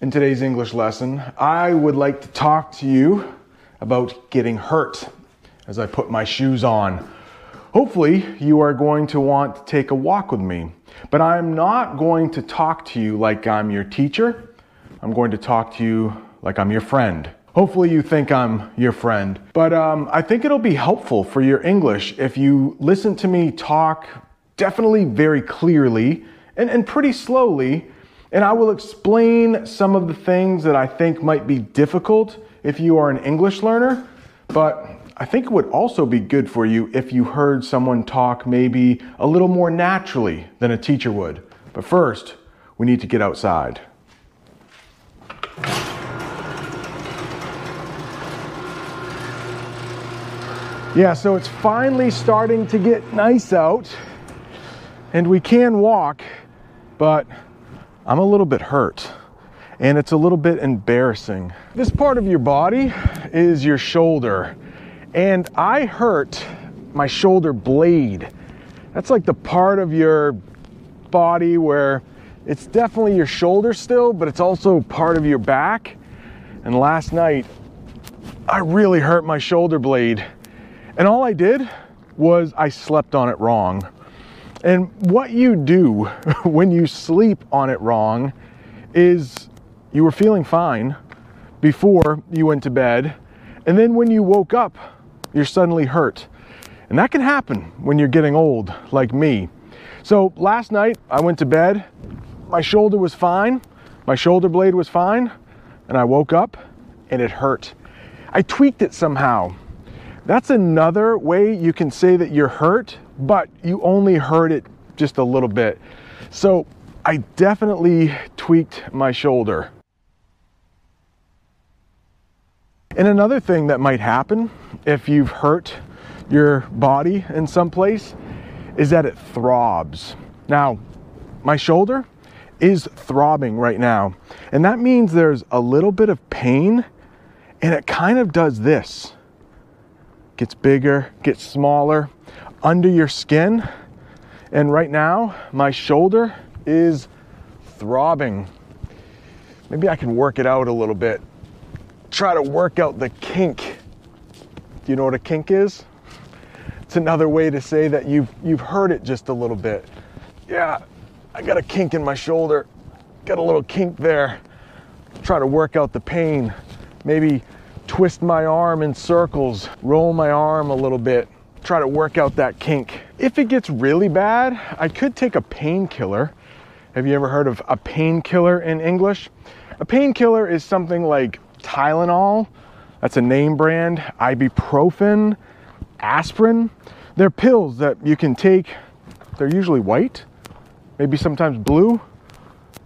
In today's English lesson, I would like to talk to you about getting hurt as I put my shoes on. Hopefully, you are going to want to take a walk with me, but I'm not going to talk to you like I'm your teacher. I'm going to talk to you like I'm your friend. Hopefully, you think I'm your friend, but um, I think it'll be helpful for your English if you listen to me talk definitely very clearly and, and pretty slowly, and I will explain some of the things that I think might be difficult if you are an English learner, but I think it would also be good for you if you heard someone talk maybe a little more naturally than a teacher would. But first, we need to get outside. Yeah, so it's finally starting to get nice out and we can walk, but I'm a little bit hurt and it's a little bit embarrassing. This part of your body is your shoulder, and I hurt my shoulder blade. That's like the part of your body where it's definitely your shoulder still, but it's also part of your back. And last night, I really hurt my shoulder blade. And all I did was I slept on it wrong. And what you do when you sleep on it wrong is you were feeling fine before you went to bed, and then when you woke up, you're suddenly hurt. And that can happen when you're getting old, like me. So last night, I went to bed, my shoulder was fine, my shoulder blade was fine, and I woke up and it hurt. I tweaked it somehow. That's another way you can say that you're hurt, but you only hurt it just a little bit. So I definitely tweaked my shoulder. And another thing that might happen if you've hurt your body in some place is that it throbs. Now, my shoulder is throbbing right now, and that means there's a little bit of pain, and it kind of does this gets bigger, gets smaller under your skin. And right now, my shoulder is throbbing. Maybe I can work it out a little bit try to work out the kink. Do you know what a kink is? It's another way to say that you've you've heard it just a little bit. Yeah, I got a kink in my shoulder. Got a little kink there. Try to work out the pain. Maybe twist my arm in circles, roll my arm a little bit, try to work out that kink. If it gets really bad, I could take a painkiller. Have you ever heard of a painkiller in English? A painkiller is something like Tylenol, that's a name brand, ibuprofen, aspirin. They're pills that you can take. They're usually white, maybe sometimes blue,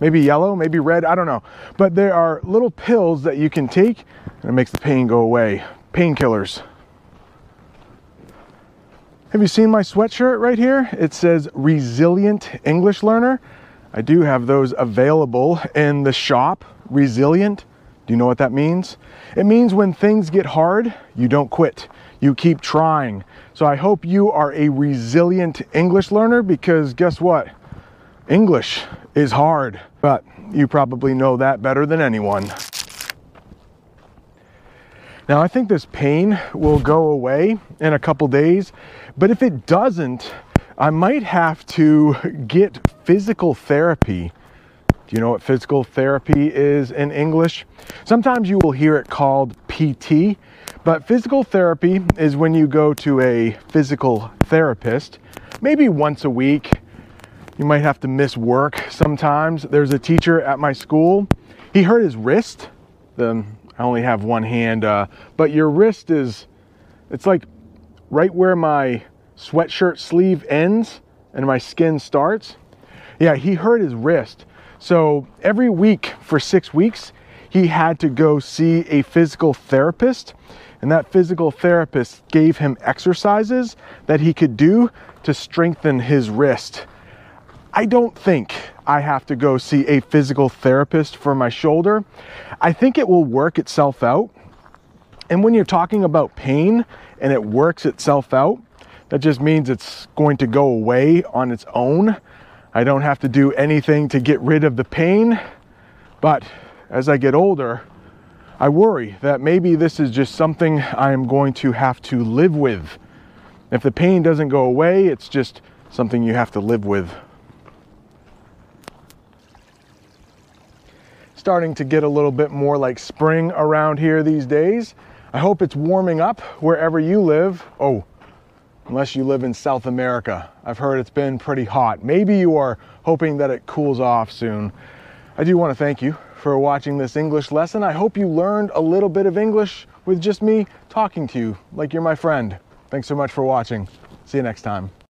maybe yellow, maybe red, I don't know. But there are little pills that you can take and it makes the pain go away. Painkillers. Have you seen my sweatshirt right here? It says Resilient English Learner. I do have those available in the shop. Resilient. Do you know what that means? It means when things get hard, you don't quit. You keep trying. So I hope you are a resilient English learner because guess what? English is hard, but you probably know that better than anyone. Now, I think this pain will go away in a couple days, but if it doesn't, I might have to get physical therapy. Do you know what physical therapy is in English? Sometimes you will hear it called PT, but physical therapy is when you go to a physical therapist, maybe once a week. You might have to miss work sometimes. There's a teacher at my school. He hurt his wrist. The, I only have one hand, uh, but your wrist is, it's like right where my sweatshirt sleeve ends and my skin starts. Yeah, he hurt his wrist. So every week for six weeks, he had to go see a physical therapist. And that physical therapist gave him exercises that he could do to strengthen his wrist. I don't think I have to go see a physical therapist for my shoulder. I think it will work itself out. And when you're talking about pain and it works itself out, that just means it's going to go away on its own. I don't have to do anything to get rid of the pain. But as I get older, I worry that maybe this is just something I am going to have to live with. If the pain doesn't go away, it's just something you have to live with. Starting to get a little bit more like spring around here these days. I hope it's warming up wherever you live. Oh, unless you live in South America. I've heard it's been pretty hot. Maybe you are hoping that it cools off soon. I do want to thank you for watching this English lesson. I hope you learned a little bit of English with just me talking to you like you're my friend. Thanks so much for watching. See you next time.